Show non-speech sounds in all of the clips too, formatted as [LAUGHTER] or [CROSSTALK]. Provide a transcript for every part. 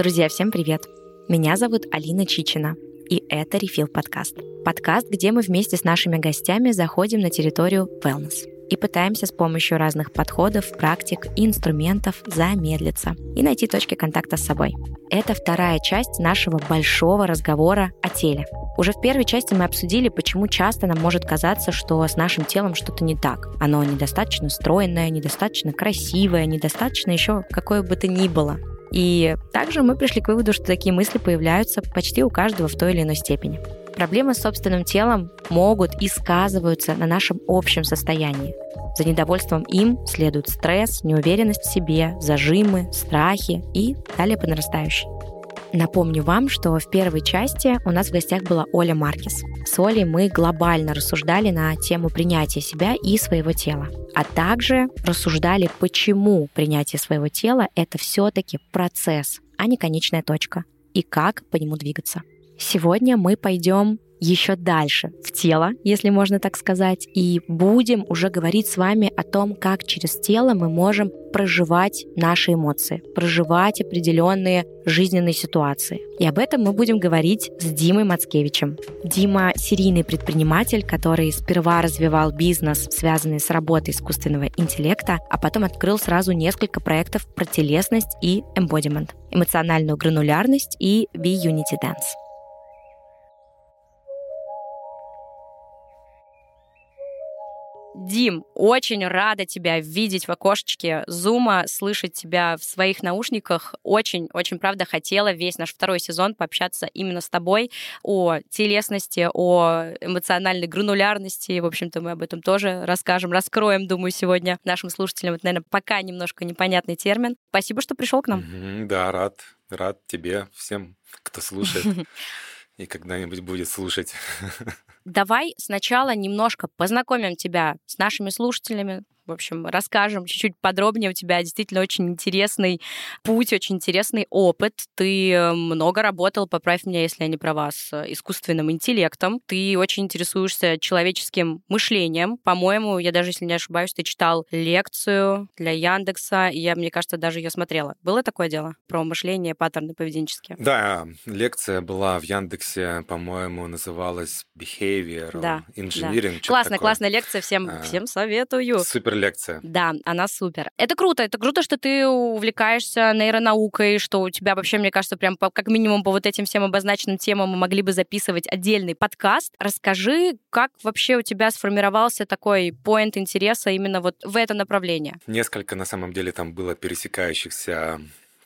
Друзья, всем привет! Меня зовут Алина Чичина, и это Refill подкаст. Подкаст, где мы вместе с нашими гостями заходим на территорию wellness и пытаемся с помощью разных подходов, практик и инструментов замедлиться и найти точки контакта с собой. Это вторая часть нашего большого разговора о теле. Уже в первой части мы обсудили, почему часто нам может казаться, что с нашим телом что-то не так. Оно недостаточно стройное, недостаточно красивое, недостаточно еще какое бы то ни было. И также мы пришли к выводу, что такие мысли появляются почти у каждого в той или иной степени. Проблемы с собственным телом могут и сказываются на нашем общем состоянии. За недовольством им следует стресс, неуверенность в себе, зажимы, страхи и далее по нарастающей. Напомню вам, что в первой части у нас в гостях была Оля Маркис. С Олей мы глобально рассуждали на тему принятия себя и своего тела, а также рассуждали, почему принятие своего тела — это все-таки процесс, а не конечная точка, и как по нему двигаться. Сегодня мы пойдем еще дальше в тело, если можно так сказать, и будем уже говорить с вами о том, как через тело мы можем проживать наши эмоции, проживать определенные жизненные ситуации. И об этом мы будем говорить с Димой Мацкевичем. Дима — серийный предприниматель, который сперва развивал бизнес, связанный с работой искусственного интеллекта, а потом открыл сразу несколько проектов про телесность и эмбодимент, эмоциональную гранулярность и B-Unity Dance. Дим, очень рада тебя видеть в окошечке Зума, слышать тебя в своих наушниках. Очень-очень, правда, хотела весь наш второй сезон пообщаться именно с тобой о телесности, о эмоциональной гранулярности. В общем-то, мы об этом тоже расскажем, раскроем, думаю, сегодня нашим слушателям. Это, наверное, пока немножко непонятный термин. Спасибо, что пришел к нам. Да, рад. Рад тебе, всем, кто слушает [LAUGHS] и когда-нибудь будет слушать. [LAUGHS] Давай сначала немножко познакомим тебя с нашими слушателями, в общем, расскажем чуть-чуть подробнее. У тебя действительно очень интересный путь, очень интересный опыт. Ты э, много работал, поправь меня, если я не права, с искусственным интеллектом. Ты очень интересуешься человеческим мышлением. По-моему, я даже, если не ошибаюсь, ты читал лекцию для Яндекса, и я, мне кажется, даже ее смотрела. Было такое дело про мышление, паттерны поведенческие? Да, лекция была в Яндексе, по-моему, называлась Behavior да, Engineering. Да. Классная, такое. классная лекция, всем, а, всем советую. Супер лекция. Да, она супер. Это круто, это круто, что ты увлекаешься нейронаукой, что у тебя вообще, мне кажется, прям по, как минимум по вот этим всем обозначенным темам мы могли бы записывать отдельный подкаст. Расскажи, как вообще у тебя сформировался такой поинт интереса именно вот в это направление? Несколько, на самом деле, там было пересекающихся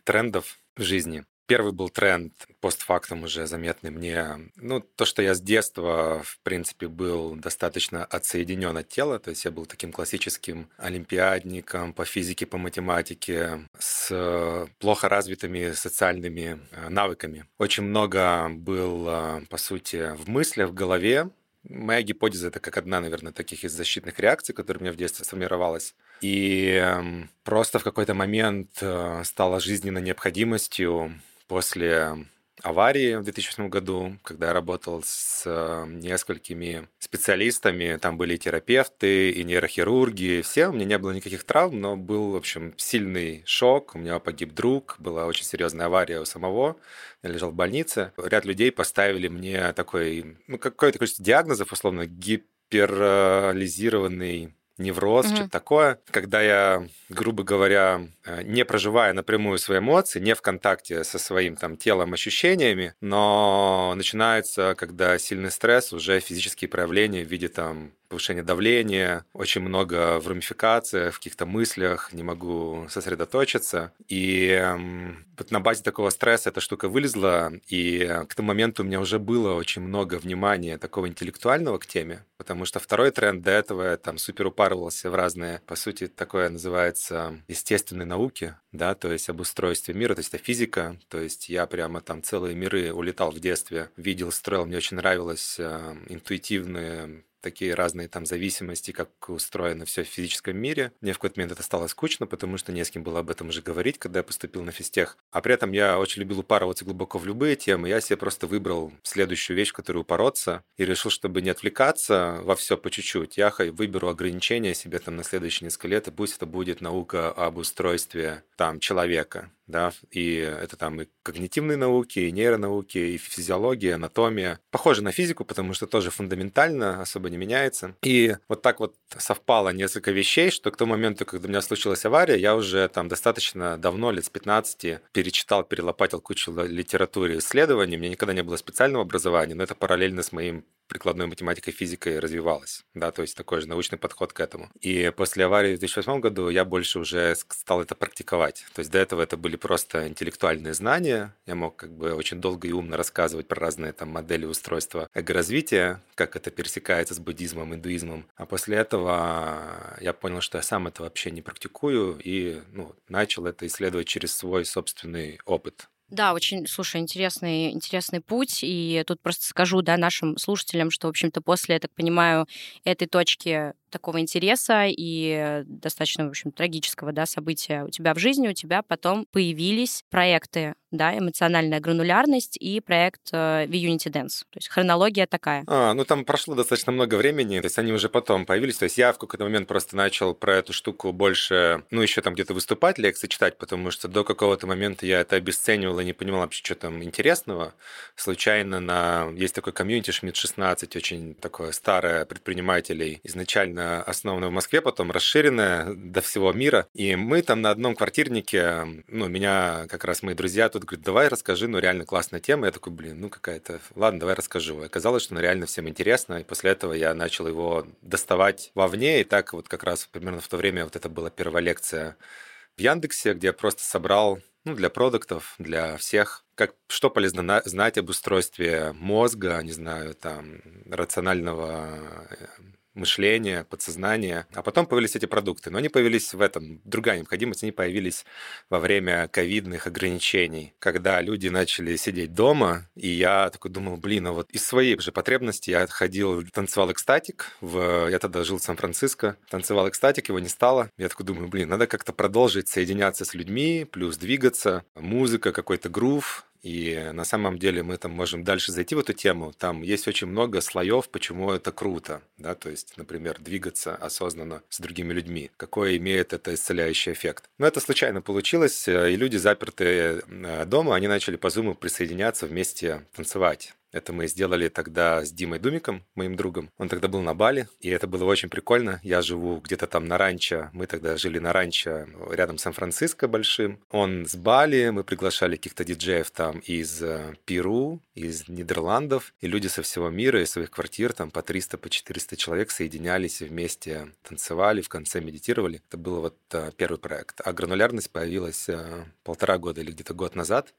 трендов в жизни. Первый был тренд, постфактум уже заметный мне. Ну, то, что я с детства, в принципе, был достаточно отсоединен от тела, то есть я был таким классическим олимпиадником по физике, по математике, с плохо развитыми социальными э, навыками. Очень много был, э, по сути, в мыслях, в голове, Моя гипотеза это как одна, наверное, таких из защитных реакций, которая у меня в детстве сформировалась. И эм, просто в какой-то момент э, стала жизненной необходимостью после аварии в 2008 году, когда я работал с э, несколькими специалистами, там были и терапевты, и нейрохирурги, все, у меня не было никаких травм, но был, в общем, сильный шок, у меня погиб друг, была очень серьезная авария у самого, я лежал в больнице. Ряд людей поставили мне такой, ну, какое-то количество диагнозов, условно, гиперализированный невроз, угу. что-то такое. Когда я, грубо говоря, э, не проживая напрямую свои эмоции, не в контакте со своим там телом, ощущениями, но начинается, когда сильный стресс, уже физические проявления в виде там повышение давления, очень много в рамификациях, в каких-то мыслях, не могу сосредоточиться. И эм, вот на базе такого стресса эта штука вылезла, и к тому моменту у меня уже было очень много внимания такого интеллектуального к теме, потому что второй тренд до этого я там супер упарывался в разные, по сути, такое называется естественные науки, да, то есть об устройстве мира, то есть это физика, то есть я прямо там целые миры улетал в детстве, видел, строил, мне очень нравилось э, интуитивные такие разные там зависимости, как устроено все в физическом мире. Мне в какой-то момент это стало скучно, потому что не с кем было об этом уже говорить, когда я поступил на физтех. А при этом я очень любил упарываться глубоко в любые темы. Я себе просто выбрал следующую вещь, в которую упороться, и решил, чтобы не отвлекаться во все по чуть-чуть, я выберу ограничения себе там на следующие несколько лет, и пусть это будет наука об устройстве там человека, да, и это там и когнитивные науки, и нейронауки, и физиология, анатомия. Похоже на физику, потому что тоже фундаментально, особо не меняется. И вот так вот совпало несколько вещей, что к тому моменту, когда у меня случилась авария, я уже там достаточно давно, лет с 15, перечитал, перелопатил кучу литературы исследований. У меня никогда не было специального образования, но это параллельно с моим прикладной математикой физикой развивалась, да, то есть такой же научный подход к этому. И после аварии в 2008 году я больше уже стал это практиковать. То есть до этого это были просто интеллектуальные знания, я мог как бы очень долго и умно рассказывать про разные там модели устройства эго-развития, как это пересекается с буддизмом, индуизмом. А после этого я понял, что я сам это вообще не практикую и ну, начал это исследовать через свой собственный опыт. Да, очень, слушай, интересный, интересный путь. И тут просто скажу, да, нашим слушателям, что, в общем-то, после, я так понимаю, этой точки такого интереса и достаточно, в общем, трагического да, события у тебя в жизни, у тебя потом появились проекты, да, эмоциональная гранулярность и проект э, V-Unity Dance. То есть хронология такая. А, ну там прошло достаточно много времени, то есть они уже потом появились. То есть я в какой-то момент просто начал про эту штуку больше, ну, еще там где-то выступать, лекции читать, потому что до какого-то момента я это обесценивал и не понимал вообще, что там интересного. Случайно на... Есть такой комьюнити Шмидт 16, очень такое старое предпринимателей. Изначально основанная в Москве, потом расширенная до всего мира. И мы там на одном квартирнике, ну, меня как раз мои друзья тут говорят, давай расскажи, ну, реально классная тема. Я такой, блин, ну, какая-то... Ладно, давай расскажу. И оказалось, что ну, реально всем интересно, и после этого я начал его доставать вовне, и так вот как раз примерно в то время вот это была первая лекция в Яндексе, где я просто собрал ну, для продуктов, для всех, как, что полезно на, знать об устройстве мозга, не знаю, там, рационального мышление, подсознание. А потом появились эти продукты. Но они появились в этом. Другая необходимость, они появились во время ковидных ограничений, когда люди начали сидеть дома, и я такой думал, блин, а вот из своей же потребности я ходил, танцевал экстатик, в... я тогда жил в Сан-Франциско, танцевал экстатик, его не стало. Я такой думаю, блин, надо как-то продолжить соединяться с людьми, плюс двигаться, музыка, какой-то грув, и на самом деле мы там можем дальше зайти в эту тему. Там есть очень много слоев, почему это круто. Да? То есть, например, двигаться осознанно с другими людьми. Какой имеет это исцеляющий эффект. Но это случайно получилось, э, и люди, запертые э, дома, они начали по зуму присоединяться вместе танцевать. Это мы сделали тогда с Димой Думиком, моим другом. Он тогда был на Бали, и это было очень прикольно. Я живу где-то там на ранчо. Мы тогда жили на ранчо рядом с Сан-Франциско большим. Он с Бали, мы приглашали каких-то диджеев там из э, Перу, из Нидерландов, и люди со всего мира, из своих квартир, там по 300, по 400 человек соединялись вместе танцевали, в конце медитировали. Это был вот э, первый проект. А гранулярность появилась э, полтора года или где-то год назад,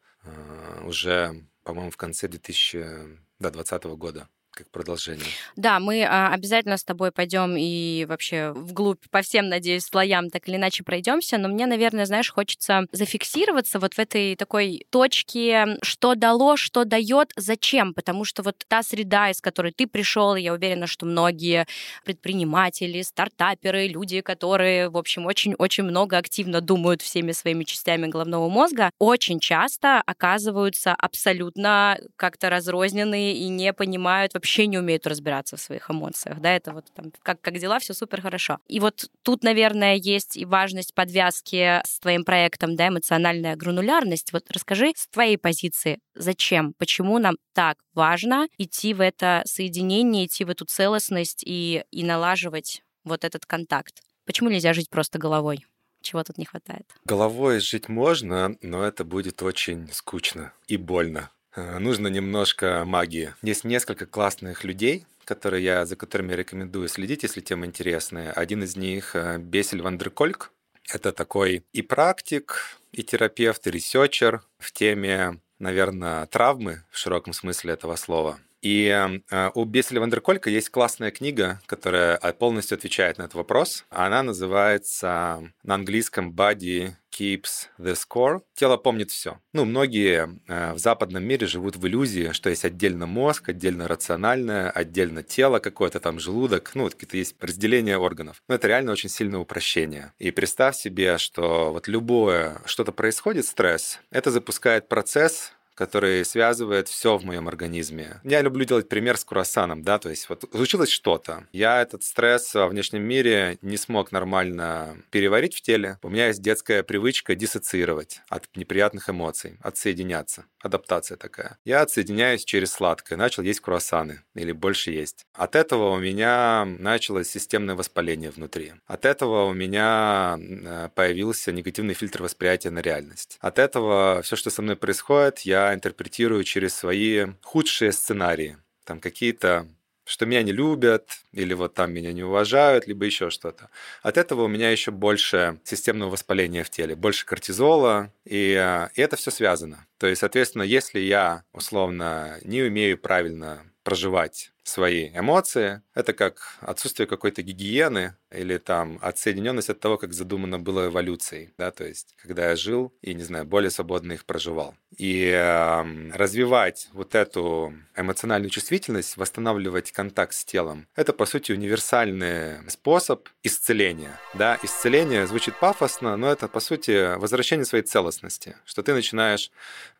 уже по-моему, в конце 2020 года как продолжение. Да, мы а, обязательно с тобой пойдем и вообще вглубь по всем, надеюсь, слоям так или иначе пройдемся, но мне, наверное, знаешь, хочется зафиксироваться вот в этой такой точке, что дало, что дает, зачем, потому что вот та среда, из которой ты пришел, я уверена, что многие предприниматели, стартаперы, люди, которые, в общем, очень-очень много активно думают всеми своими частями головного мозга, очень часто оказываются абсолютно как-то разрозненные и не понимают вообще вообще не умеют разбираться в своих эмоциях, да, это вот там как, как дела, все супер хорошо. И вот тут, наверное, есть и важность подвязки с твоим проектом, да, эмоциональная гранулярность. Вот расскажи с твоей позиции, зачем, почему нам так важно идти в это соединение, идти в эту целостность и, и налаживать вот этот контакт? Почему нельзя жить просто головой? Чего тут не хватает? Головой жить можно, но это будет очень скучно и больно. Э, нужно немножко магии. Есть несколько классных людей, которые я, за которыми рекомендую следить, если тема интересная. Один из них э, Бесель Вандеркольк. Это такой и практик, и терапевт, и researcher в теме, наверное, травмы в широком смысле этого слова. И э, у Бессела ван дер Колка есть классная книга, которая полностью отвечает на этот вопрос. Она называется на английском Body keeps the score. Тело помнит все. Ну, многие э, в западном мире живут в иллюзии, что есть отдельно мозг, отдельно рациональное, отдельно тело какое-то, там желудок, ну, вот какие-то есть разделение органов. Но это реально очень сильное упрощение. И представь себе, что вот любое, что-то происходит, стресс, это запускает процесс который связывает все в моем организме. Я люблю делать пример с круассаном, да, то есть вот случилось что-то. Я этот стресс во внешнем мире не смог нормально переварить в теле. У меня есть детская привычка диссоциировать от неприятных эмоций, отсоединяться. Адаптация такая. Я отсоединяюсь через сладкое, начал есть круассаны или больше есть. От этого у меня началось системное воспаление внутри. От этого у меня э, появился негативный фильтр восприятия на реальность. От этого все, что со мной происходит, я интерпретирую через свои худшие сценарии. Там какие-то что меня не любят, или вот там меня не уважают, либо еще что-то. От этого у меня еще больше системного воспаления в теле, больше кортизола, и, э, и это все связано. То есть, соответственно, если я условно не умею правильно проживать свои эмоции. Это как отсутствие какой-то гигиены или там отсоединенность от того, как задумано было эволюцией, да, то есть когда я жил и, не знаю, более свободно их проживал. И э, развивать вот эту эмоциональную чувствительность, восстанавливать контакт с телом, это, по сути, универсальный способ исцеления, да, исцеление звучит пафосно, но это, по сути, возвращение своей целостности, что ты начинаешь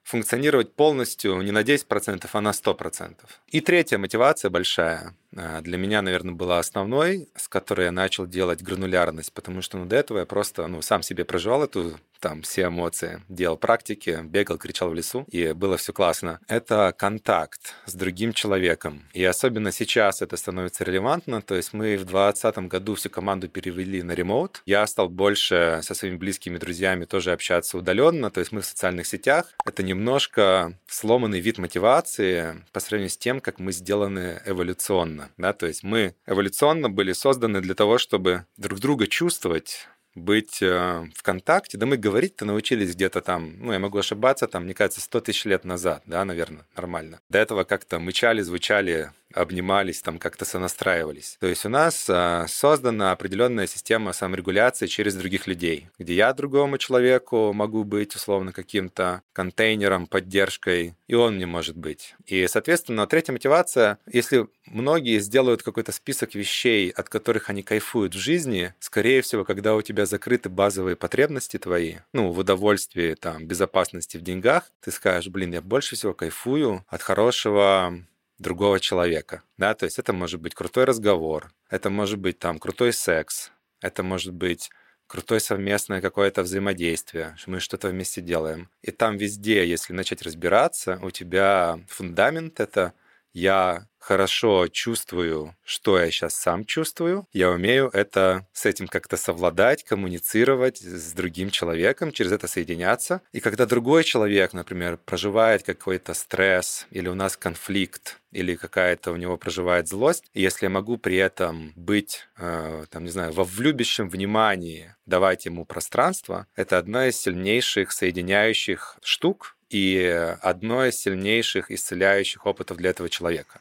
функционировать полностью не на 10%, а на 100%. И третья мотивация большая для меня, наверное, была основной, с которой я начал делать гранулярность, потому что ну, до этого я просто ну, сам себе проживал эту там все эмоции, делал практики, бегал, кричал в лесу, и было все классно. Это контакт с другим человеком. И особенно сейчас это становится релевантно. То есть мы в 2020 году всю команду перевели на ремоут. Я стал больше со своими близкими друзьями тоже общаться удаленно. То есть мы в социальных сетях. Это немножко сломанный вид мотивации по сравнению с тем, как мы сделаны эволюционно. Да? То есть мы эволюционно были созданы для того, чтобы друг друга чувствовать, быть э, в контакте. Да мы говорить-то научились где-то там, ну, я могу ошибаться, там, мне кажется, 100 тысяч лет назад, да, наверное, нормально. До этого как-то мычали, звучали обнимались, там как-то сонастраивались. То есть у нас а, создана определенная система саморегуляции через других людей, где я другому человеку могу быть условно каким-то контейнером, поддержкой, и он не может быть. И, соответственно, третья мотивация, если многие сделают какой-то список вещей, от которых они кайфуют в жизни, скорее всего, когда у тебя закрыты базовые потребности твои, ну, в удовольствии, там, безопасности в деньгах, ты скажешь, блин, я больше всего кайфую от хорошего другого человека. Да? То есть это может быть крутой разговор, это может быть там крутой секс, это может быть крутое совместное какое-то взаимодействие, что мы что-то вместе делаем. И там везде, если начать разбираться, у тебя фундамент — это я хорошо чувствую, что я сейчас сам чувствую, я умею это с этим как-то совладать, коммуницировать с другим человеком, через это соединяться. И когда другой человек, например, проживает какой-то стресс, или у нас конфликт, или какая-то у него проживает злость, и если я могу при этом быть, э, там, не знаю, во влюбящем внимании, давать ему пространство, это одна из сильнейших соединяющих штук, и одно из сильнейших исцеляющих опытов для этого человека.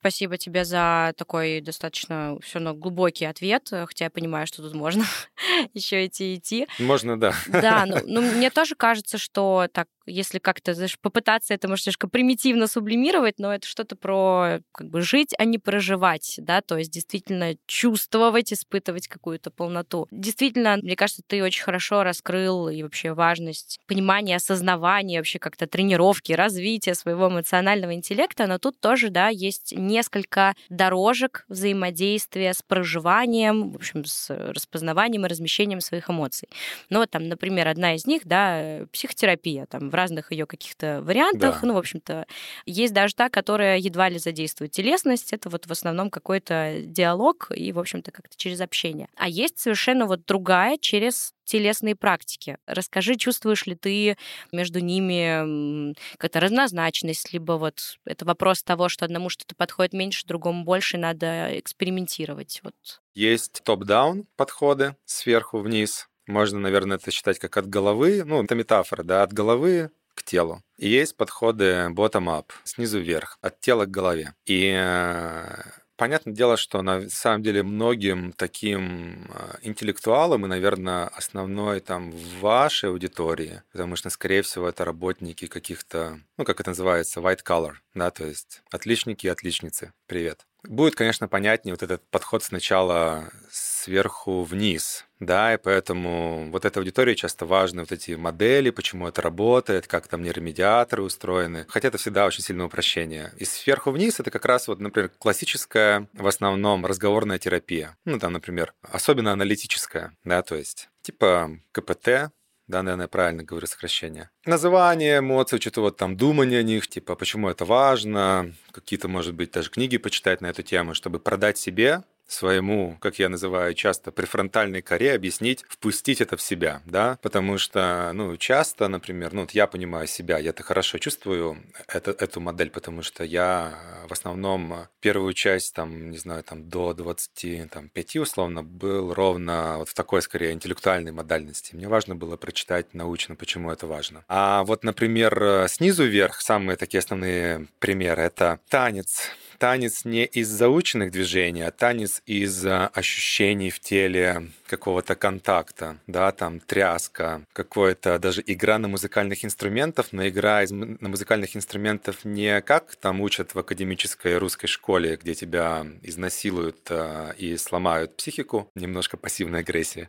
Спасибо тебе за такой достаточно все равно глубокий ответ, хотя я понимаю, что тут можно [LAUGHS] еще идти идти. Можно, да. Да, ну, [LAUGHS] ну мне тоже кажется, что так если как-то знаешь, попытаться это, может, немножко примитивно сублимировать, но это что-то про как бы жить, а не проживать, да, то есть действительно чувствовать, испытывать какую-то полноту. Действительно, мне кажется, ты очень хорошо раскрыл и вообще важность понимания, осознавания, вообще как-то тренировки, развития своего эмоционального интеллекта, но тут тоже, да, есть несколько дорожек взаимодействия с проживанием, в общем, с распознаванием и размещением своих эмоций. Ну, вот там, например, одна из них, да, психотерапия, там, в разных ее каких-то вариантах. Да. Ну, в общем-то, есть даже та, которая едва ли задействует телесность. Это вот в основном какой-то диалог и, в общем-то, как-то через общение. А есть совершенно вот другая через телесные практики. Расскажи, чувствуешь ли ты между ними какая-то разнозначность, либо вот это вопрос того, что одному что-то подходит меньше, другому больше, надо экспериментировать. Вот. Есть топ-даун подходы сверху вниз, можно, наверное, это считать как от головы. Ну, это метафора, да, от головы к телу. И есть подходы bottom-up, снизу вверх, от тела к голове. И э, Понятное дело, что на самом деле многим таким э, интеллектуалам и, наверное, основной там в вашей аудитории, потому что, скорее всего, это работники каких-то, ну, как это называется, white collar, да, то есть отличники и отличницы. Привет. Будет, конечно, понятнее вот этот подход сначала сверху вниз. Да, и поэтому вот этой аудитории часто важны вот эти модели, почему это работает, как там нейромедиаторы устроены. Хотя это всегда очень сильное упрощение. И сверху вниз это как раз вот, например, классическая в основном разговорная терапия. Ну, там, например, особенно аналитическая, да, то есть типа КПТ, да, наверное, правильно говорю сокращение. Название эмоций, что-то вот там думание о них, типа, почему это важно, какие-то, может быть, даже книги почитать на эту тему, чтобы продать себе своему, как я называю часто, префронтальной коре объяснить, впустить это в себя, да, потому что, ну, часто, например, ну, вот я понимаю себя, я-то хорошо чувствую это, эту модель, потому что я в основном первую часть, там, не знаю, там, до 25 условно, был ровно вот в такой, скорее, интеллектуальной модальности. Мне важно было прочитать научно, почему это важно. А вот, например, снизу вверх, самые такие основные примеры, это танец, танец не из заученных движений, а танец из ощущений в теле, какого-то контакта, да, там тряска, какое-то даже игра на музыкальных инструментах, но игра из, на музыкальных инструментах не как там учат в академической русской школе, где тебя изнасилуют э, и сломают психику, немножко пассивная агрессия,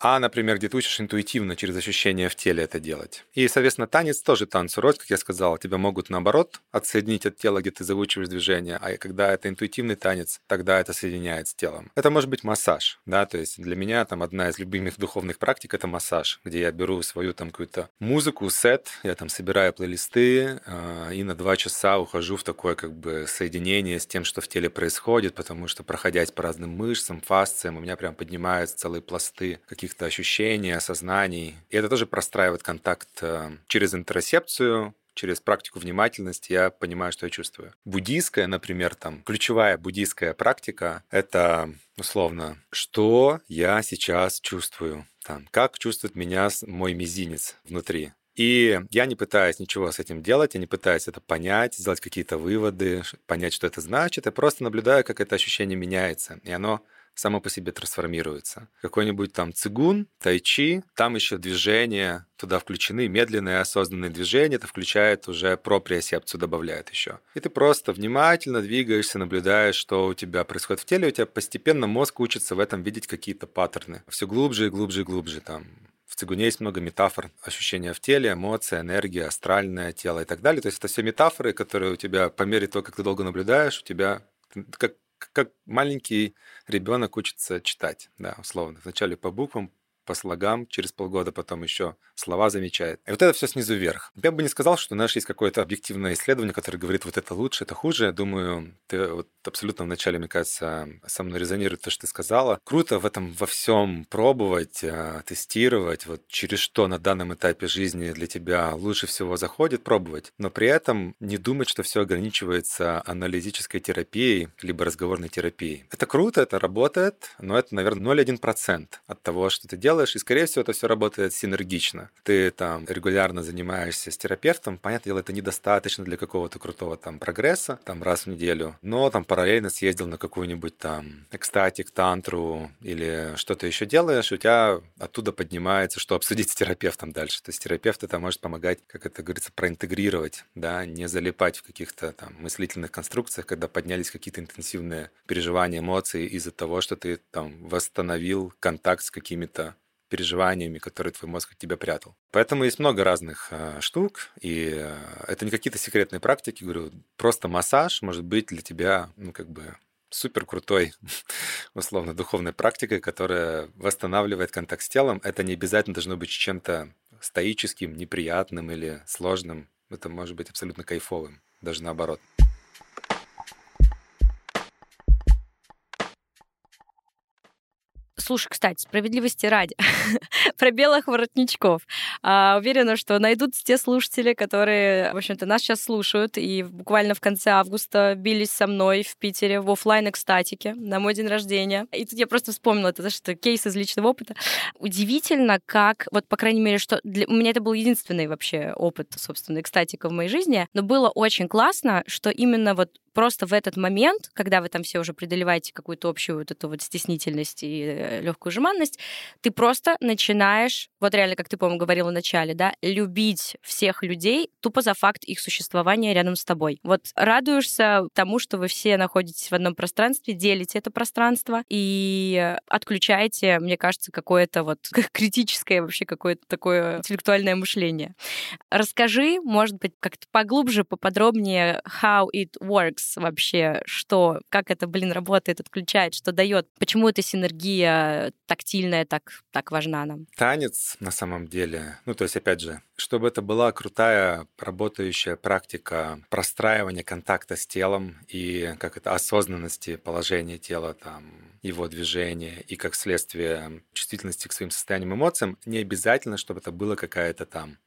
а, например, где ты учишь интуитивно через ощущения в теле это делать. И, соответственно, танец тоже танцу роль, как я сказал, тебя могут наоборот отсоединить от тела, где ты заучиваешь движение, а когда это интуитивный танец, тогда это соединяет с телом. Это может быть массаж, да, то есть для меня там одна из любимых духовных практик — это массаж, где я беру свою там какую-то музыку, сет, я там собираю плейлисты э, и на два часа ухожу в такое как бы соединение с тем, что в теле происходит, потому что проходясь по разным мышцам, фасциям, у меня прям поднимаются целые пласты каких-то ощущений, осознаний. И это тоже простраивает контакт э, через интерсепцию, через практику внимательности я понимаю, что я чувствую. Буддийская, например, там, ключевая буддийская практика — это, условно, что я сейчас чувствую, там, как чувствует меня мой мизинец внутри. И я не пытаюсь ничего с этим делать, я не пытаюсь это понять, сделать какие-то выводы, понять, что это значит. Я просто наблюдаю, как это ощущение меняется. И оно само по себе трансформируется. Какой-нибудь там цигун, тайчи, там еще движения туда включены, медленные осознанные движения, это включает уже проприосепцию, добавляет еще. И ты просто внимательно двигаешься, наблюдаешь, что у тебя происходит в теле, у тебя постепенно мозг учится в этом видеть какие-то паттерны. Все глубже и глубже и глубже там в цигуне есть много метафор, ощущения в теле, эмоции, энергия, астральное тело и так далее. То есть это все метафоры, которые у тебя по мере того, как ты долго наблюдаешь, у тебя как как маленький ребенок учится читать, да, условно. Вначале по буквам, по слогам, через полгода потом еще слова замечает. И вот это все снизу вверх. Я бы не сказал, что нас есть какое-то объективное исследование, которое говорит, вот это лучше, это хуже. Я думаю, ты вот абсолютно вначале, мне кажется, со мной резонирует то, что ты сказала. Круто в этом во всем пробовать, а, тестировать, вот через что на данном этапе жизни для тебя лучше всего заходит, пробовать. Но при этом не думать, что все ограничивается аналитической терапией, либо разговорной терапией. Это круто, это работает, но это, наверное, 0,1% от того, что ты делаешь, делаешь, и, скорее всего, это все работает синергично. Ты там регулярно занимаешься с терапевтом, понятное дело, это недостаточно для какого-то крутого там прогресса, там раз в неделю, но там параллельно съездил на какую-нибудь там экстатик, тантру или что-то еще делаешь, у тебя оттуда поднимается, что обсудить с терапевтом дальше. То есть терапевт это может помогать, как это говорится, проинтегрировать, да, не залипать в каких-то там мыслительных конструкциях, когда поднялись какие-то интенсивные переживания, эмоции из-за того, что ты там восстановил контакт с какими-то переживаниями, которые твой мозг от тебя прятал. Поэтому есть много разных э, штук, и э, это не какие-то секретные практики, говорю, просто массаж может быть для тебя, ну, как бы супер крутой, [LAUGHS] условно, духовной практикой, которая восстанавливает контакт с телом. Это не обязательно должно быть чем-то стоическим, неприятным или сложным. Это может быть абсолютно кайфовым, даже наоборот. Слушай, кстати, справедливости ради, [LAUGHS] про белых воротничков. А, уверена, что найдутся те слушатели, которые, в общем-то, нас сейчас слушают и буквально в конце августа бились со мной в Питере в офлайн экстатике на мой день рождения. И тут я просто вспомнила, это что кейс из личного опыта. Удивительно, как, вот, по крайней мере, что для... у меня это был единственный вообще опыт, собственно, экстатика в моей жизни, но было очень классно, что именно вот просто в этот момент, когда вы там все уже преодолеваете какую-то общую вот эту вот стеснительность и э, легкую жеманность, ты просто начинаешь, вот реально, как ты, по-моему, говорила в начале, да, любить всех людей тупо за факт их существования рядом с тобой. Вот радуешься тому, что вы все находитесь в одном пространстве, делите это пространство и отключаете, мне кажется, какое-то вот [LAUGHS] критическое вообще какое-то такое интеллектуальное мышление. Расскажи, может быть, как-то поглубже, поподробнее, how it works вообще, что, как это, блин, работает, отключает, что дает, почему эта синергия тактильная так, так важна нам? Танец на самом деле, ну то есть опять же, чтобы это была крутая работающая практика простраивания контакта с телом и как это осознанности положения тела, там, его движения и как следствие чувствительности к своим состояниям эмоциям, не обязательно, чтобы это было какая-то там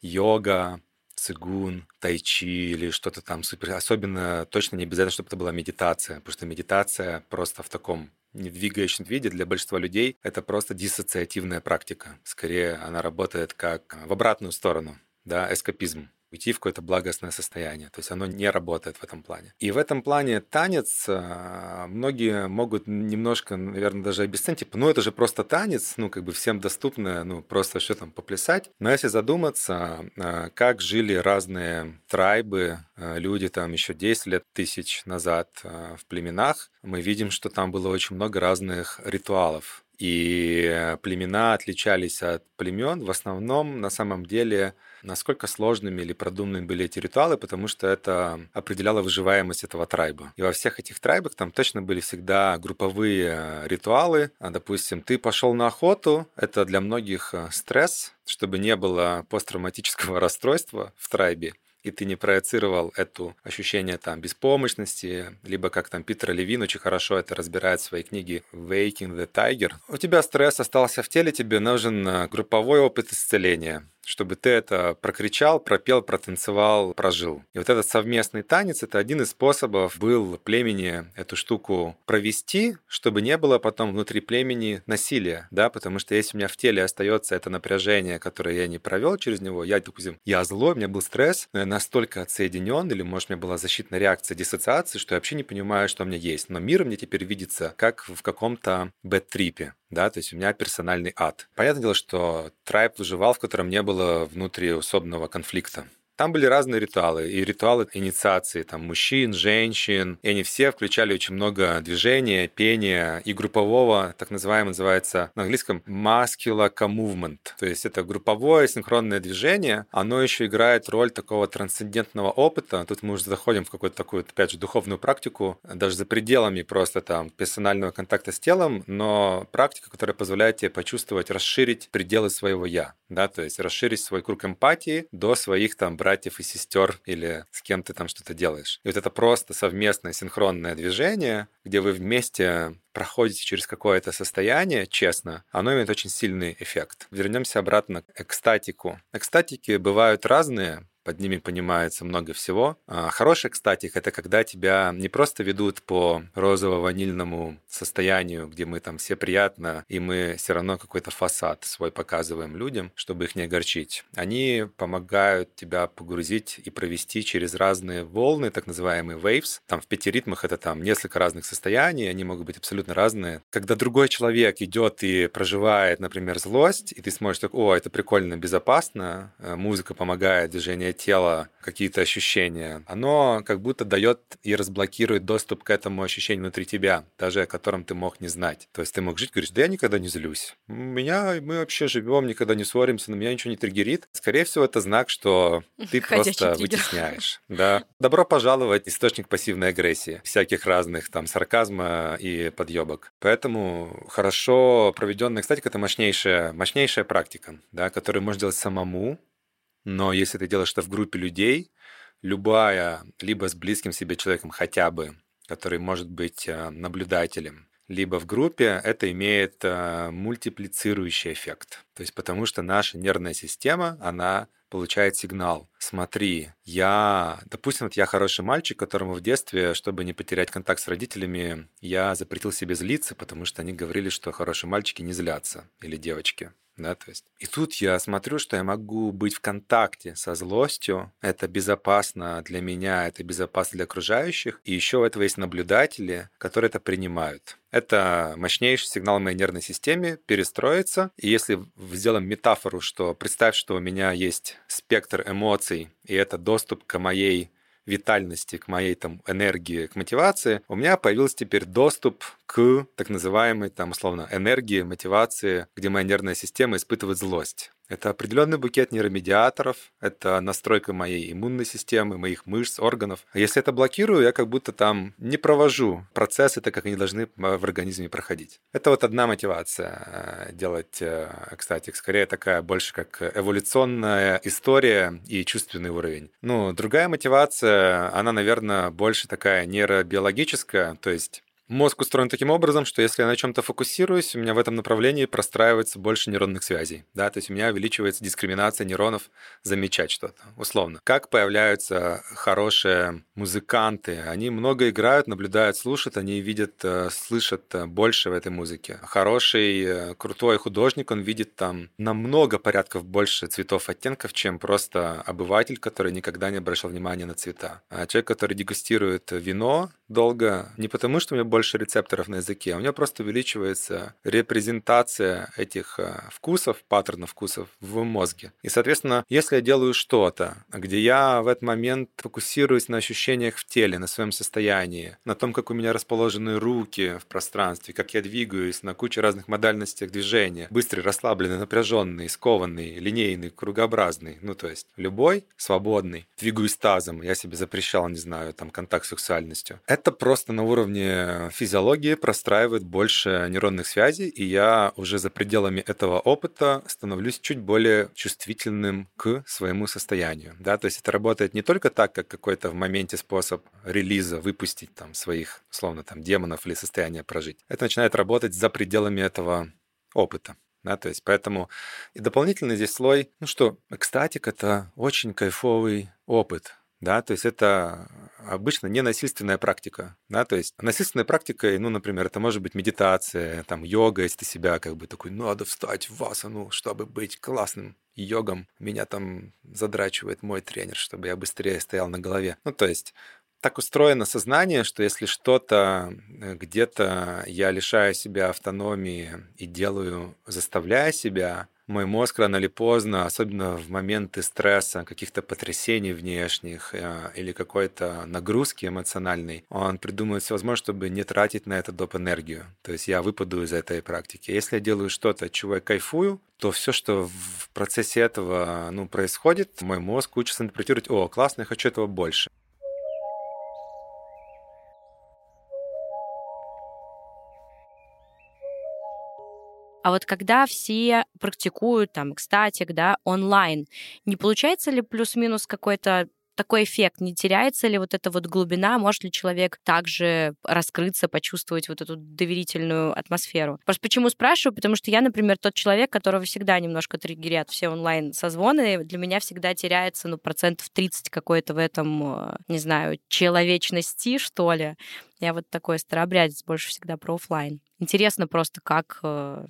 йога, цигун, тайчи или что-то там супер. Особенно точно не обязательно, чтобы это была медитация, потому что медитация просто в таком не двигающем виде для большинства людей это просто диссоциативная практика. Скорее, она работает как в обратную сторону, да, эскапизм уйти в какое-то благостное состояние. То есть оно не работает в этом плане. И в этом плане танец а, многие могут немножко, наверное, даже обесценить, типа, ну это же просто танец, ну как бы всем доступно, ну просто что там поплясать. Но если задуматься, а, как жили разные трайбы, а, люди там еще 10 лет тысяч назад в племенах, мы видим, что там было очень много разных ритуалов. И племена отличались от племен в основном, на самом деле, насколько сложными или продуманными были эти ритуалы, потому что это определяло выживаемость этого трайба. И во всех этих трайбах там точно были всегда групповые ритуалы. А, допустим, ты пошел на охоту, это для многих э, стресс, чтобы не было посттравматического [LAUGHS] расстройства в трайбе и ты не проецировал это ощущение там беспомощности, либо как там Питер Левин очень хорошо это разбирает в своей книге Waking the Tiger, у тебя стресс остался в теле, тебе нужен э, групповой опыт исцеления чтобы ты это прокричал, пропел, протанцевал, прожил. И вот этот совместный танец — это один из способов был племени эту штуку провести, чтобы не было потом внутри племени насилия, да, потому что если у меня в теле остается это напряжение, которое я не провел через него, я, допустим, я злой, у меня был стресс, но я настолько отсоединен, или, может, у меня была защитная реакция диссоциации, что я вообще не понимаю, что у меня есть. Но мир мне теперь видится как в каком-то бэт-трипе да, то есть у меня персональный ад. Понятное дело, что трайб выживал, в котором не было внутриусобного конфликта. Там были разные ритуалы, и ритуалы инициации там мужчин, женщин, и они все включали очень много движения, пения. И группового, так называемого, называется на английском muscular movement, то есть это групповое синхронное движение, оно еще играет роль такого трансцендентного опыта, тут мы уже заходим в какую-то такую, опять же, духовную практику, даже за пределами просто там персонального контакта с телом, но практика, которая позволяет тебе почувствовать, расширить пределы своего «я», да, то есть расширить свой круг эмпатии до своих там братьев и сестер или с кем ты там что-то делаешь. И вот это просто совместное синхронное движение, где вы вместе проходите через какое-то состояние, честно, оно имеет очень сильный эффект. Вернемся обратно к экстатику. Экстатики бывают разные, под ними понимается много всего. А экстатик — это когда тебя не просто ведут по розово-ванильному состоянию, где мы там все приятно, и мы все равно какой-то фасад свой показываем людям, чтобы их не огорчить. Они помогают тебя погрузить и провести через разные волны, так называемые waves. Там в пяти ритмах это там несколько разных состояний, они могут быть абсолютно разные. Когда другой человек идет и проживает, например, злость, и ты смотришь так, о, это прикольно, безопасно, э, музыка помогает, движение тела, какие-то ощущения, оно как будто дает и разблокирует доступ к этому ощущению внутри тебя, даже о котором ты мог не знать. То есть ты мог жить, говоришь, да я никогда не злюсь. У меня, мы вообще живем, никогда не ссоримся, на меня ничего не триггерит. Скорее всего, это знак, что [LAUGHS] ты просто вытесняешь. Да. Добро пожаловать, источник пассивной агрессии, всяких разных там сарказма и подъебок. Поэтому хорошо проведенная, кстати, это мощнейшая, мощнейшая практика, да, которую можно делать самому, но если ты делаешь это в группе людей, любая, либо с близким себе человеком хотя бы, который может быть э, наблюдателем, либо в группе, это имеет э, мультиплицирующий эффект. То есть потому что наша нервная система, она получает сигнал. Смотри, я, допустим, вот я хороший мальчик, которому в детстве, чтобы не потерять контакт с родителями, я запретил себе злиться, потому что они говорили, что хорошие мальчики не злятся или девочки. Да, то есть. И тут я смотрю, что я могу быть в контакте со злостью. Это безопасно для меня, это безопасно для окружающих. И еще у этого есть наблюдатели, которые это принимают. Это мощнейший сигнал моей нервной системе перестроиться. И если сделаем метафору, что представь, что у меня есть спектр эмоций, и это доступ к моей витальности, к моей там энергии, к мотивации, у меня появился теперь доступ к так называемой там условно энергии, мотивации, где моя нервная система испытывает злость. Это определенный букет нейромедиаторов, это настройка моей иммунной системы, моих мышц, органов. А если это блокирую, я как будто там не провожу процессы так, как они должны в организме проходить. Это вот одна мотивация э, делать, э, кстати, скорее такая больше как эволюционная история и чувственный уровень. Ну, другая мотивация, она, наверное, больше такая нейробиологическая, то есть Мозг устроен таким образом, что если я на чем-то фокусируюсь, у меня в этом направлении простраивается больше нейронных связей. Да? То есть у меня увеличивается дискриминация нейронов замечать что-то, условно. Как появляются хорошие музыканты? Они много играют, наблюдают, слушают, они видят, э, слышат э, больше в этой музыке. Хороший, э, крутой художник, он видит там намного порядков больше цветов, оттенков, чем просто обыватель, который никогда не обращал внимания на цвета. А человек, который дегустирует вино долго, не потому что у меня больше рецепторов на языке, у него просто увеличивается репрезентация этих э, вкусов, паттернов вкусов в мозге. И, соответственно, если я делаю что-то, где я в этот момент фокусируюсь на ощущениях в теле, на своем состоянии, на том, как у меня расположены руки в пространстве, как я двигаюсь на куче разных модальностях движения, быстрый, расслабленный, напряженный, скованный, линейный, кругообразный, ну то есть любой, свободный, двигаюсь тазом, я себе запрещал, не знаю, там контакт с сексуальностью. Это просто на уровне физиологии простраивает больше нейронных связей, и я уже за пределами этого опыта становлюсь чуть более чувствительным к своему состоянию. Да? То есть это работает не только так, как какой-то в моменте способ релиза выпустить там своих, условно, там, демонов или состояние прожить. Это начинает работать за пределами этого опыта. Да, то есть поэтому и дополнительный здесь слой, ну что, экстатик — это очень кайфовый опыт, да, то есть это обычно не насильственная практика, да, то есть насильственной практикой, ну, например, это может быть медитация, там, йога, если ты себя как бы такой, надо встать в асану, чтобы быть классным йогом, меня там задрачивает мой тренер, чтобы я быстрее стоял на голове. Ну, то есть так устроено сознание, что если что-то э, где-то я лишаю себя автономии и делаю, заставляя себя, мой мозг рано или поздно, особенно в моменты стресса, каких-то потрясений внешних э, или какой-то нагрузки эмоциональной, он придумывает все возможное, чтобы не тратить на это доп. энергию. То есть я выпаду из этой практики. Если я делаю что-то, от чего я кайфую, то все, что в процессе этого ну, происходит, мой мозг учится интерпретировать, о, классно, я хочу этого больше. А вот когда все практикуют там экстатик, да, онлайн, не получается ли плюс-минус какой-то такой эффект? Не теряется ли вот эта вот глубина? Может ли человек также раскрыться, почувствовать вот эту доверительную атмосферу? Просто почему спрашиваю? Потому что я, например, тот человек, которого всегда немножко триггерят все онлайн-созвоны. Для меня всегда теряется, ну, процентов 30 какой-то в этом, э, не знаю, человечности, что ли. Я вот такой старообрядец, больше всегда про офлайн. Интересно просто, как э,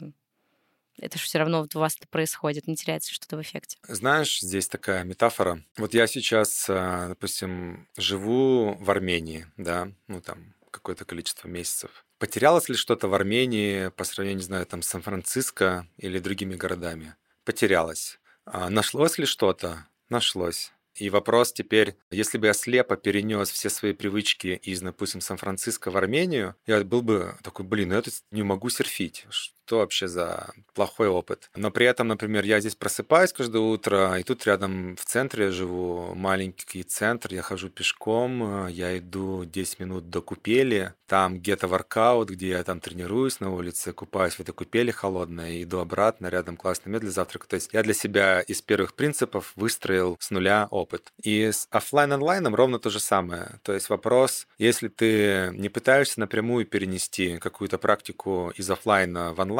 это же все равно у вас это происходит, не теряется что-то в эффекте. Знаешь, здесь такая метафора. Вот я сейчас, а, допустим, живу в Армении, да, ну там какое-то количество месяцев. Потерялось ли что-то в Армении по сравнению, не знаю, там, с Сан-Франциско или другими городами? Потерялось. А нашлось ли что-то? Нашлось. И вопрос теперь, если бы я слепо перенес все свои привычки из, допустим, Сан-Франциско в Армению, я был бы такой, блин, я тут не могу серфить что вообще за плохой опыт. Но при этом, например, я здесь просыпаюсь каждое утро, и тут рядом в центре я живу, маленький центр, я хожу пешком, я иду 10 минут до купели, там где-то воркаут, где я там тренируюсь на улице, купаюсь в этой купели холодной, иду обратно, рядом классный мед для завтрака. То есть я для себя из первых принципов выстроил с нуля опыт. И с офлайн-онлайном ровно то же самое. То есть вопрос, если ты не пытаешься напрямую перенести какую-то практику из офлайна в онлайн,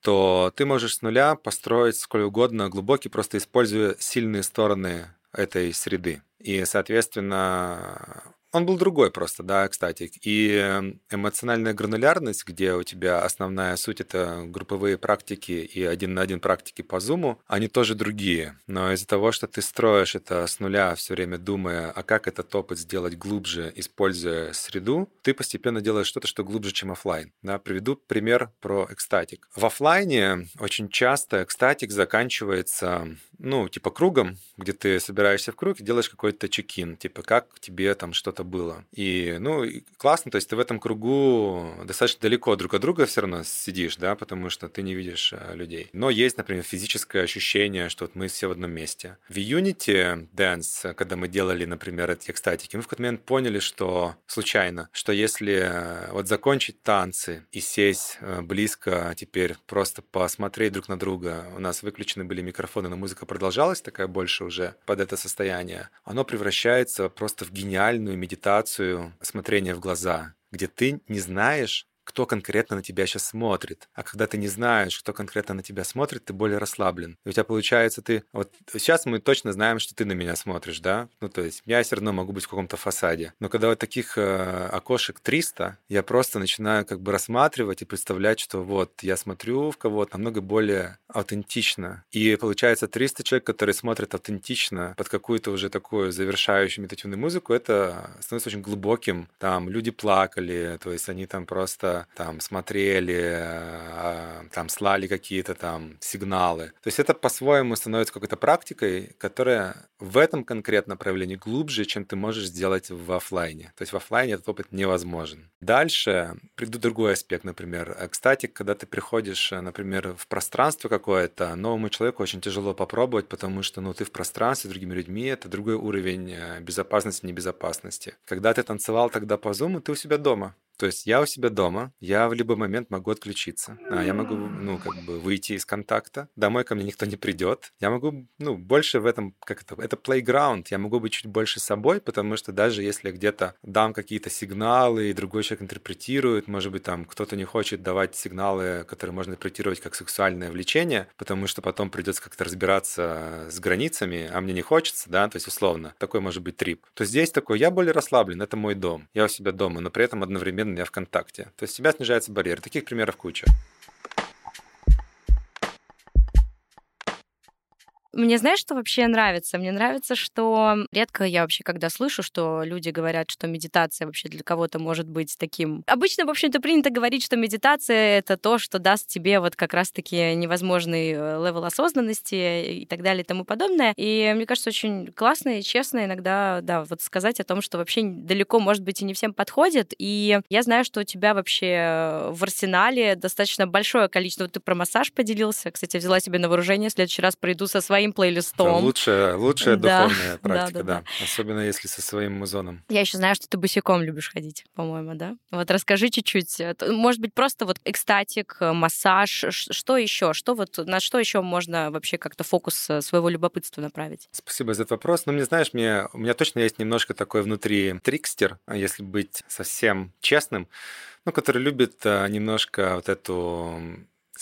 то ты можешь с нуля построить сколь угодно глубокий, просто используя сильные стороны этой среды. И, соответственно, он был другой просто, да, кстати. И эм, эмоциональная гранулярность, где у тебя основная суть — это групповые практики и один на один практики по зуму, они тоже другие. Но из-за того, что ты строишь это с нуля, все время думая, а как этот опыт сделать глубже, используя среду, ты постепенно делаешь что-то, что глубже, чем офлайн. Да, приведу пример про экстатик. В офлайне очень часто экстатик заканчивается ну, типа кругом, где ты собираешься в круг и делаешь какой-то чекин, типа как тебе там что-то было. И, ну, классно, то есть ты в этом кругу достаточно далеко друг от друга все равно сидишь, да, потому что ты не видишь э, людей. Но есть, например, физическое ощущение, что вот мы все в одном месте. В Unity Dance, когда мы делали, например, эти экстатики, мы в какой-то момент поняли, что случайно, что если э, вот закончить танцы и сесть э, близко теперь просто посмотреть друг на друга, у нас выключены были микрофоны, но музыка продолжалась такая больше уже под это состояние, оно превращается просто в гениальную медитацию смотрения в глаза, где ты не знаешь, кто конкретно на тебя сейчас смотрит. А когда ты не знаешь, кто конкретно на тебя смотрит, ты более расслаблен. И у тебя получается, ты... Вот сейчас мы точно знаем, что ты на меня смотришь, да? Ну, то есть я все равно могу быть в каком-то фасаде. Но когда вот таких э, окошек 300, я просто начинаю как бы рассматривать и представлять, что вот я смотрю в кого-то намного более аутентично. И получается 300 человек, которые смотрят аутентично под какую-то уже такую завершающую медитативную музыку, это становится очень глубоким. Там люди плакали, то есть они там просто там смотрели, а, там слали какие-то там сигналы. То есть это по-своему становится какой-то практикой, которая в этом конкретно проявлении глубже, чем ты можешь сделать в офлайне. То есть в офлайне этот опыт невозможен. Дальше приду другой аспект, например. Кстати, когда ты приходишь, например, в пространство какое-то, новому человеку очень тяжело попробовать, потому что ну, ты в пространстве с другими людьми, это другой уровень э, безопасности, небезопасности. Когда ты танцевал тогда по зуму, ты у себя дома. То есть я у себя дома, я в любой момент могу отключиться. А, я могу, ну, как бы выйти из контакта. Домой ко мне никто не придет. Я могу, ну, больше в этом, как это, это playground. Я могу быть чуть больше собой, потому что даже если где-то дам какие-то сигналы, и другой человек интерпретирует, может быть, там кто-то не хочет давать сигналы, которые можно интерпретировать как сексуальное влечение, потому что потом придется как-то разбираться с границами, а мне не хочется, да, то есть условно. Такой может быть trip. То здесь такой, я более расслаблен, это мой дом. Я у себя дома, но при этом одновременно меня в контакте. То есть у тебя снижается барьер. Таких примеров куча. Мне знаешь, что вообще нравится? Мне нравится, что редко я вообще, когда слышу, что люди говорят, что медитация вообще для кого-то может быть таким... Обычно, в общем-то, принято говорить, что медитация — это то, что даст тебе вот как раз-таки невозможный э, level осознанности и так далее и тому подобное. И мне кажется, очень классно и честно иногда, да, вот сказать о том, что вообще далеко, может быть, и не всем подходит. И я знаю, что у тебя вообще в арсенале достаточно большое количество... Вот ты про массаж поделился. Кстати, взяла себе на вооружение. В следующий раз приду со своей своим плейлистом. Лучшая, лучшая да. духовная [LAUGHS] практика, да, да, да. да. Особенно если со своим музоном. Я еще знаю, что ты босиком любишь ходить, по-моему, да? Вот расскажи чуть-чуть. Может быть, просто вот экстатик, массаж, что еще? Что вот, на что еще можно вообще как-то фокус э, своего любопытства направить? Спасибо за этот вопрос. Ну, мне, знаешь, мне, у меня точно есть немножко такой внутри трикстер, если быть совсем честным, ну, который любит э, немножко вот эту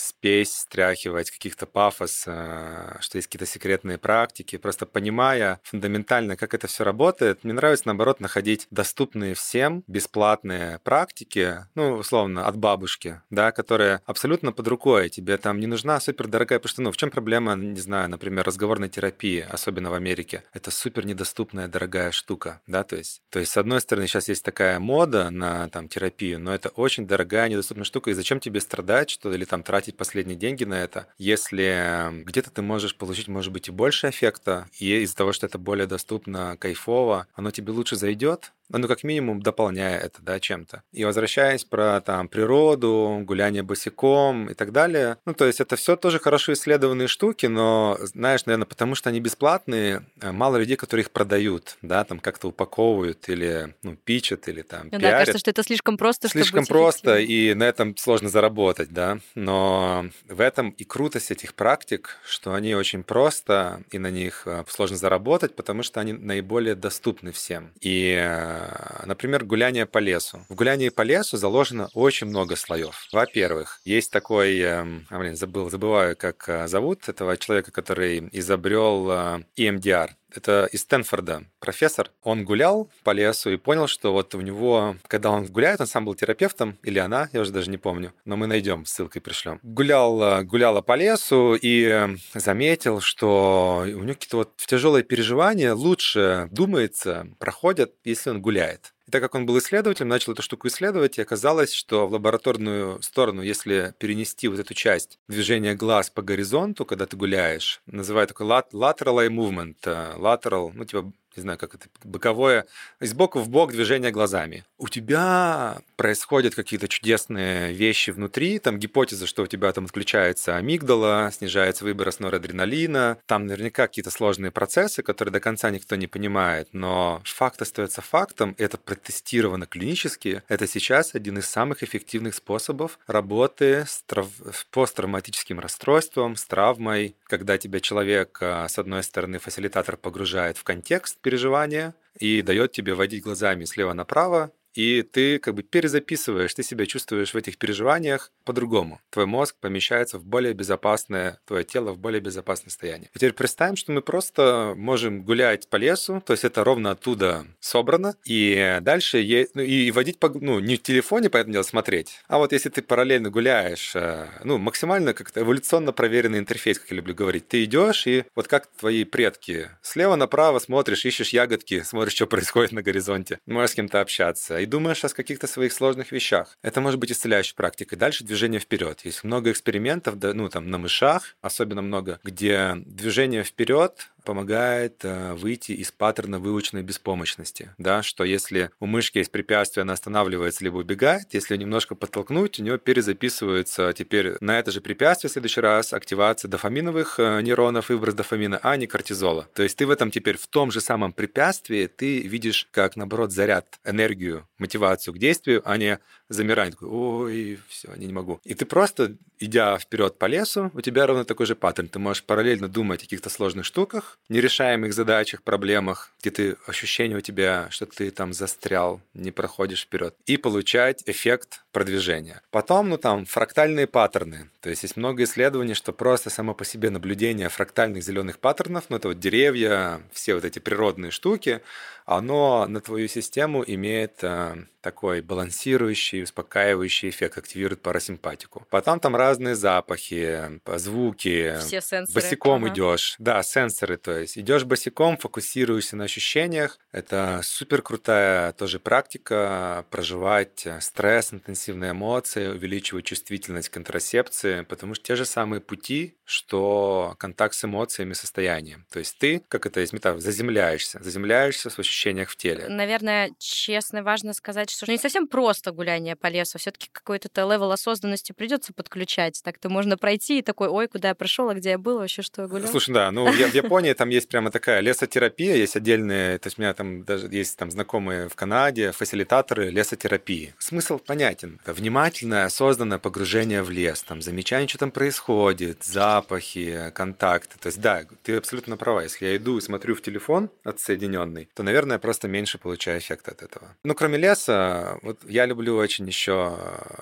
спесь, стряхивать каких-то пафос, э, что есть какие-то секретные практики. Просто понимая фундаментально, как это все работает, мне нравится, наоборот, находить доступные всем бесплатные практики, ну, условно, от бабушки, да, которые абсолютно под рукой. Тебе там не нужна супердорогая, потому что, ну, в чем проблема, не знаю, например, разговорной терапии, особенно в Америке? Это супер недоступная дорогая штука, да, то есть, то есть, с одной стороны, сейчас есть такая мода на там терапию, но это очень дорогая, недоступная штука, и зачем тебе страдать, что или там тратить последние деньги на это, если где-то ты можешь получить, может быть, и больше эффекта, и из-за того, что это более доступно, кайфово, оно тебе лучше зайдет, ну, как минимум, дополняя это, да, чем-то. И возвращаясь про там природу, гуляние босиком и так далее, ну, то есть это все тоже хорошо исследованные штуки, но, знаешь, наверное, потому что они бесплатные, э, мало людей, которые их продают, да, там как-то упаковывают или, ну, пичат или там ну, пиарят. Да, кажется, что это слишком просто, Слишком просто, и на этом сложно заработать, да, но в этом и крутость этих практик, что они очень просто, и на них э, сложно заработать, потому что они наиболее доступны всем. И, э, например, гуляние по лесу. В гулянии по лесу заложено очень много слоев. Во-первых, есть такой, эм, а, блин, забыл, забываю, как э, зовут этого человека, который изобрел EMDR, это из Стэнфорда профессор. Он гулял по лесу и понял, что вот у него, когда он гуляет, он сам был терапевтом, или она, я уже даже не помню, но мы найдем, ссылкой пришлем. Гулял, э, гуляла по лесу и э, заметил, что у него какие-то вот тяжелые переживания лучше думается, проходят, если он гуляет. И так как он был исследователем, начал эту штуку исследовать, и оказалось, что в лабораторную сторону, если перенести вот эту часть движения глаз по горизонту, когда ты гуляешь, называют такой lateral eye movement, э, lateral, ну, типа не знаю, как это, боковое, из боку в бок движение глазами. У тебя происходят какие-то чудесные вещи внутри, там гипотеза, что у тебя там отключается амигдала, снижается выброс норадреналина, там наверняка какие-то сложные процессы, которые до конца никто не понимает, но факт остается фактом, это протестировано клинически, это сейчас один из самых эффективных способов работы с, трав... с посттравматическим расстройством, с травмой, когда тебя человек, а, с одной стороны, фасилитатор погружает в контекст, переживания и дает тебе водить глазами слева направо, и ты как бы перезаписываешь, ты себя чувствуешь в этих переживаниях по-другому. Твой мозг помещается в более безопасное, твое тело в более безопасное состояние. И теперь представим, что мы просто можем гулять по лесу, то есть это ровно оттуда собрано, и дальше е... ну, и водить по... ну, не в телефоне, поэтому дело смотреть, а вот если ты параллельно гуляешь, э, ну, максимально как-то эволюционно проверенный интерфейс, как я люблю говорить, ты идешь и вот как твои предки, слева направо смотришь, ищешь ягодки, смотришь, что происходит на горизонте, можешь с кем-то общаться, и думаешь о каких-то своих сложных вещах. Это может быть исцеляющей практикой. Дальше движение вперед. Есть много экспериментов, ну там на мышах, особенно много, где движение вперед помогает э, выйти из паттерна выученной беспомощности, да, что если у мышки есть препятствие, она останавливается либо убегает, если немножко подтолкнуть, у нее перезаписывается теперь на это же препятствие в следующий раз активация дофаминовых э, нейронов, выброс дофамина, а не кортизола. То есть ты в этом теперь в том же самом препятствии ты видишь как, наоборот, заряд, энергию, мотивацию к действию, а не замирание. Такой, ой, все, не, не могу. И ты просто, идя вперед по лесу, у тебя ровно такой же паттерн. Ты можешь параллельно думать о каких-то сложных штуках, нерешаемых задачах, проблемах, где ты ощущение у тебя, что ты там застрял, не проходишь вперед, и получать эффект продвижения. Потом, ну там, фрактальные паттерны. То есть есть много исследований, что просто само по себе наблюдение фрактальных зеленых паттернов, ну это вот деревья, все вот эти природные штуки, оно на твою систему имеет э, такой балансирующий, успокаивающий эффект, активирует парасимпатику. Потом там разные запахи, звуки. Все сенсоры. Босиком ага. идешь. Да, сенсоры, то есть идешь босиком, фокусируешься на ощущениях. Это супер крутая тоже практика проживать стресс, интенсивные эмоции, увеличивать чувствительность к контрацепции, потому что те же самые пути, что контакт с эмоциями, состоянием. То есть ты, как это есть метафора, заземляешься, заземляешься в ощущениях ощущениях в теле. Наверное, честно, важно сказать, что не совсем просто гуляние по лесу. Все-таки какой-то level осознанности придется подключать. Так-то можно пройти и такой, ой, куда я прошел, а где я был, вообще что я гулял. Слушай, да, ну в Японии там есть прямо такая лесотерапия, есть отдельные, то есть у меня там даже есть там знакомые в Канаде, фасилитаторы лесотерапии. Смысл понятен. Это внимательное, осознанное погружение в лес, там замечание, что там происходит, запахи, контакты. То есть да, ты абсолютно права. Если я иду и смотрю в телефон отсоединенный, то, наверное, просто меньше получаю эффект от этого. Ну, кроме леса, вот я люблю очень еще,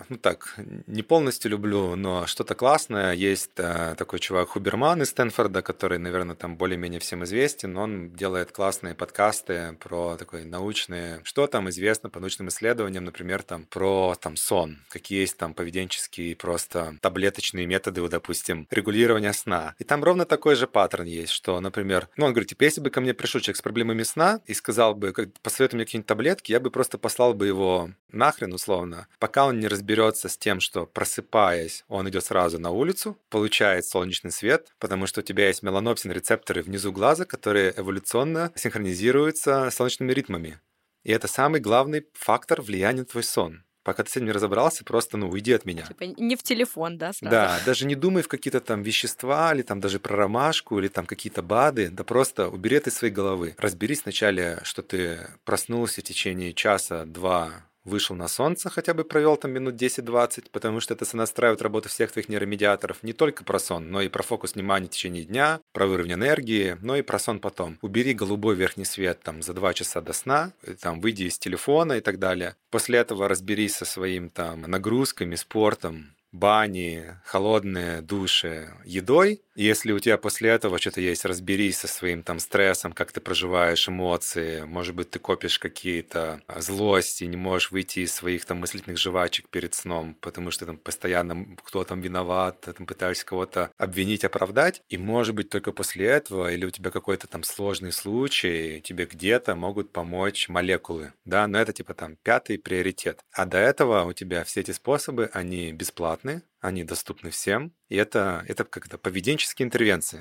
ну так, не полностью люблю, но что-то классное. Есть э, такой чувак Хуберман из Стэнфорда, который, наверное, там более-менее всем известен. Он делает классные подкасты про такой научные, что там известно по научным исследованиям, например, там про там сон, какие есть там поведенческие просто таблеточные методы, допустим, регулирования сна. И там ровно такой же паттерн есть, что, например, ну, он говорит, типа, если бы ко мне пришел человек с проблемами сна и сказал бы, посоветуй мне какие-нибудь таблетки, я бы просто послал бы его нахрен, условно, пока он не разберется с тем, что просыпаясь, он идет сразу на улицу, получает солнечный свет, потому что у тебя есть меланопсин рецепторы внизу глаза, которые эволюционно синхронизируются с солнечными ритмами. И это самый главный фактор влияния на твой сон. Пока ты с этим не разобрался, просто, ну, уйди от меня. Типа не в телефон, да, сразу? Да, даже не думай в какие-то там вещества, или там даже про ромашку, или там какие-то БАДы, да просто убери это из своей головы. Разберись вначале, что ты проснулся в течение часа-два вышел на солнце, хотя бы провел там минут 10-20, потому что это сонастраивает работу всех твоих нейромедиаторов. Не только про сон, но и про фокус внимания в течение дня, про уровень энергии, но и про сон потом. Убери голубой верхний свет там за 2 часа до сна, там выйди из телефона и так далее. После этого разберись со своим там нагрузками, спортом, бани, холодные души едой, если у тебя после этого что-то есть, разберись со своим там стрессом, как ты проживаешь эмоции, может быть, ты копишь какие-то а, злости, не можешь выйти из своих там мыслительных жвачек перед сном, потому что там постоянно кто там виноват, там пытаешься кого-то обвинить, оправдать, и может быть только после этого, или у тебя какой-то там сложный случай, тебе где-то могут помочь молекулы, да, но это типа там пятый приоритет. А до этого у тебя все эти способы, они бесплатны, они доступны всем, и это, это как-то поведенческие интервенции.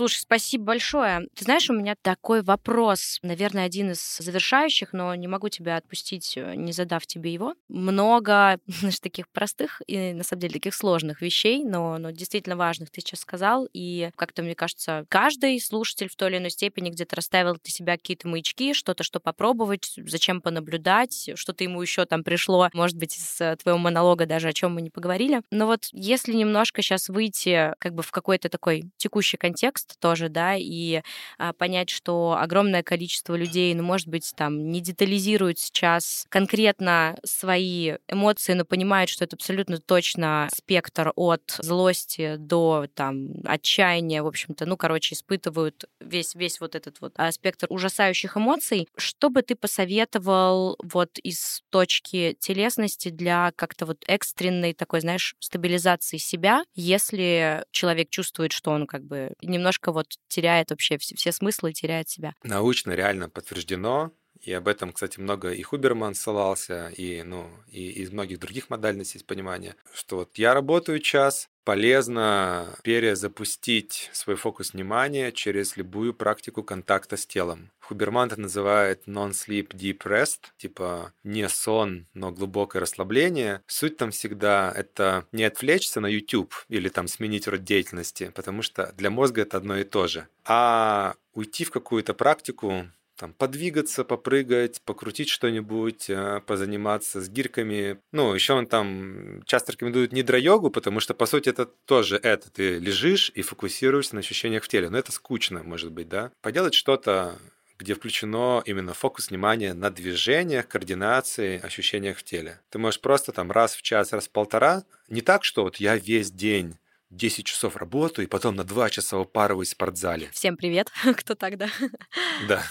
Слушай, спасибо большое. Ты знаешь, у меня такой вопрос, наверное, один из завершающих, но не могу тебя отпустить, э, не задав тебе его. Много, [LAUGHS] знаешь, таких простых и, на самом деле, таких сложных вещей, но, но действительно важных ты сейчас сказал. И как-то, мне кажется, каждый слушатель в той или иной степени где-то расставил для себя какие-то маячки, что-то, что попробовать, зачем понаблюдать, что-то ему еще там пришло, может быть, из э, твоего монолога даже, о чем мы не поговорили. Но вот если немножко сейчас выйти как бы в какой-то такой текущий контекст, тоже, да, и а, понять, что огромное количество людей, ну, может быть, там не детализируют сейчас конкретно свои эмоции, но понимают, что это абсолютно точно спектр от злости до там отчаяния, в общем-то, ну, короче, испытывают весь, весь вот этот вот а, спектр ужасающих эмоций. Что бы ты посоветовал вот из точки телесности для как-то вот экстренной такой, знаешь, стабилизации себя, если человек чувствует, что он как бы немножко немножко вот теряет вообще все, все смыслы, теряет себя. Научно реально подтверждено, и об этом, кстати, много и Хуберман ссылался, и, ну, и из многих других модальностей есть понимание, что вот я работаю час, полезно перезапустить свой фокус внимания через любую практику контакта с телом. Хуберман это называет non-sleep deep rest, типа не сон, но глубокое расслабление. Суть там всегда это не отвлечься на YouTube или там сменить род деятельности, потому что для мозга это одно и то же, а уйти в какую-то практику, там, подвигаться, попрыгать, покрутить что-нибудь, э, позаниматься с гирками. Ну, еще он там часто рекомендует нидро-йогу, потому что, по сути, это тоже это. Ты лежишь и фокусируешься на ощущениях в теле. Но это скучно, может быть, да? Поделать что-то где включено именно фокус внимания на движениях, координации, ощущениях в теле. Ты можешь просто там раз в час, раз в полтора, не так, что вот я весь день 10 часов работаю, и потом на 2 часа упарываюсь в спортзале. Всем привет, [LAUGHS] кто тогда? [LAUGHS] Да,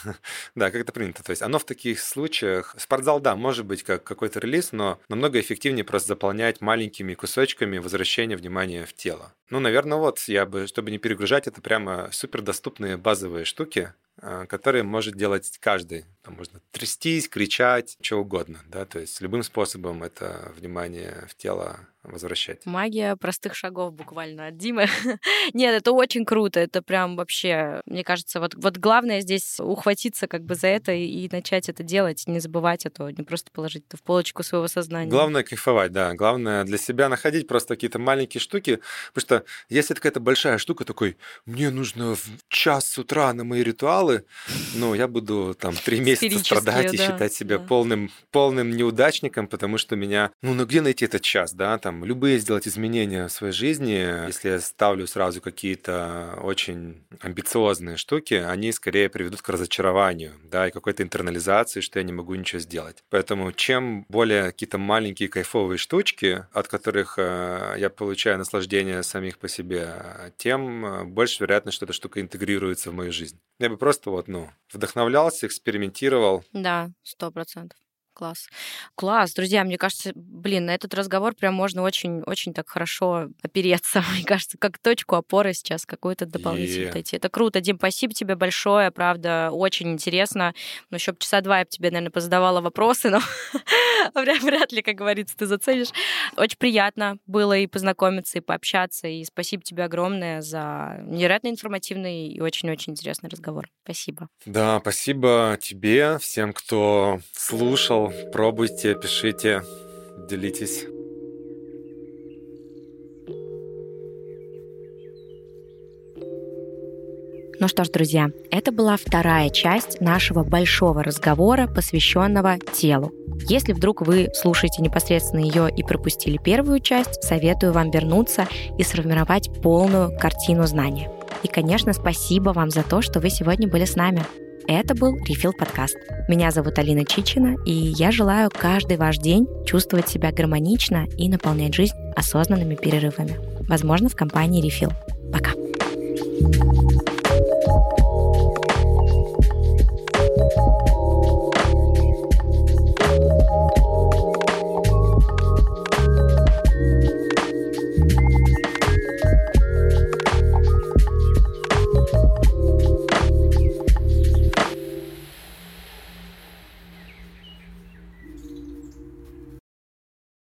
да, как это принято. То есть оно в таких случаях... Спортзал, да, может быть как какой-то релиз, но намного эффективнее просто заполнять маленькими кусочками возвращения внимания в тело. Ну, наверное, вот я бы, чтобы не перегружать, это прямо супер доступные базовые штуки, а, которые может делать каждый. Там можно трястись, кричать, что угодно, да, то есть любым способом это внимание в тело возвращать. Магия простых шагов буквально от Димы. [LAUGHS] Нет, это очень круто, это прям вообще, мне кажется, вот, вот главное здесь ухватиться как бы за это и, и начать это делать, не забывать это, не просто положить это в полочку своего сознания. Главное кайфовать, да, главное для себя находить просто какие-то маленькие штуки, потому что если это какая-то большая штука, такой, мне нужно в час с утра на мои ритуалы, ну, я буду там три месяца страдать да, и считать себя да. полным, полным неудачником, потому что меня, ну, ну где найти этот час, да, там, любые сделать изменения в своей жизни, если я ставлю сразу какие-то очень амбициозные штуки, они скорее приведут к разочарованию, да, и какой-то интернализации, что я не могу ничего сделать. Поэтому чем более какие-то маленькие кайфовые штучки, от которых э, я получаю наслаждение самих по себе, тем э, больше вероятность, что эта штука интегрируется в мою жизнь. Я бы просто вот, ну, вдохновлялся, экспериментировал. Да, сто процентов. Класс. Класс, друзья, мне кажется, блин, на этот разговор прям можно очень-очень так хорошо опереться. [LAUGHS] Мне кажется, как точку опоры сейчас какую-то дополнительную найти. Это круто. Дим, спасибо тебе большое, правда, очень интересно. Ну, еще часа два я бы тебе, наверное, позадавала вопросы, но [LAUGHS] вряд ли, как говорится, ты заценишь. Очень приятно было и познакомиться, и пообщаться, и спасибо тебе огромное за невероятно информативный и очень-очень интересный разговор. Спасибо. Да, спасибо тебе, всем, кто слушал. Пробуйте, пишите, делитесь. Ну что ж, друзья, это была вторая часть нашего большого разговора, посвященного телу. Если вдруг вы слушаете непосредственно ее и пропустили первую часть, советую вам вернуться и сформировать полную картину знания. И, конечно, спасибо вам за то, что вы сегодня были с нами. Это был Refill подкаст. Меня зовут Алина Чичина, и я желаю каждый ваш день чувствовать себя гармонично и наполнять жизнь осознанными перерывами. Возможно, в компании Refill. Пока. thank you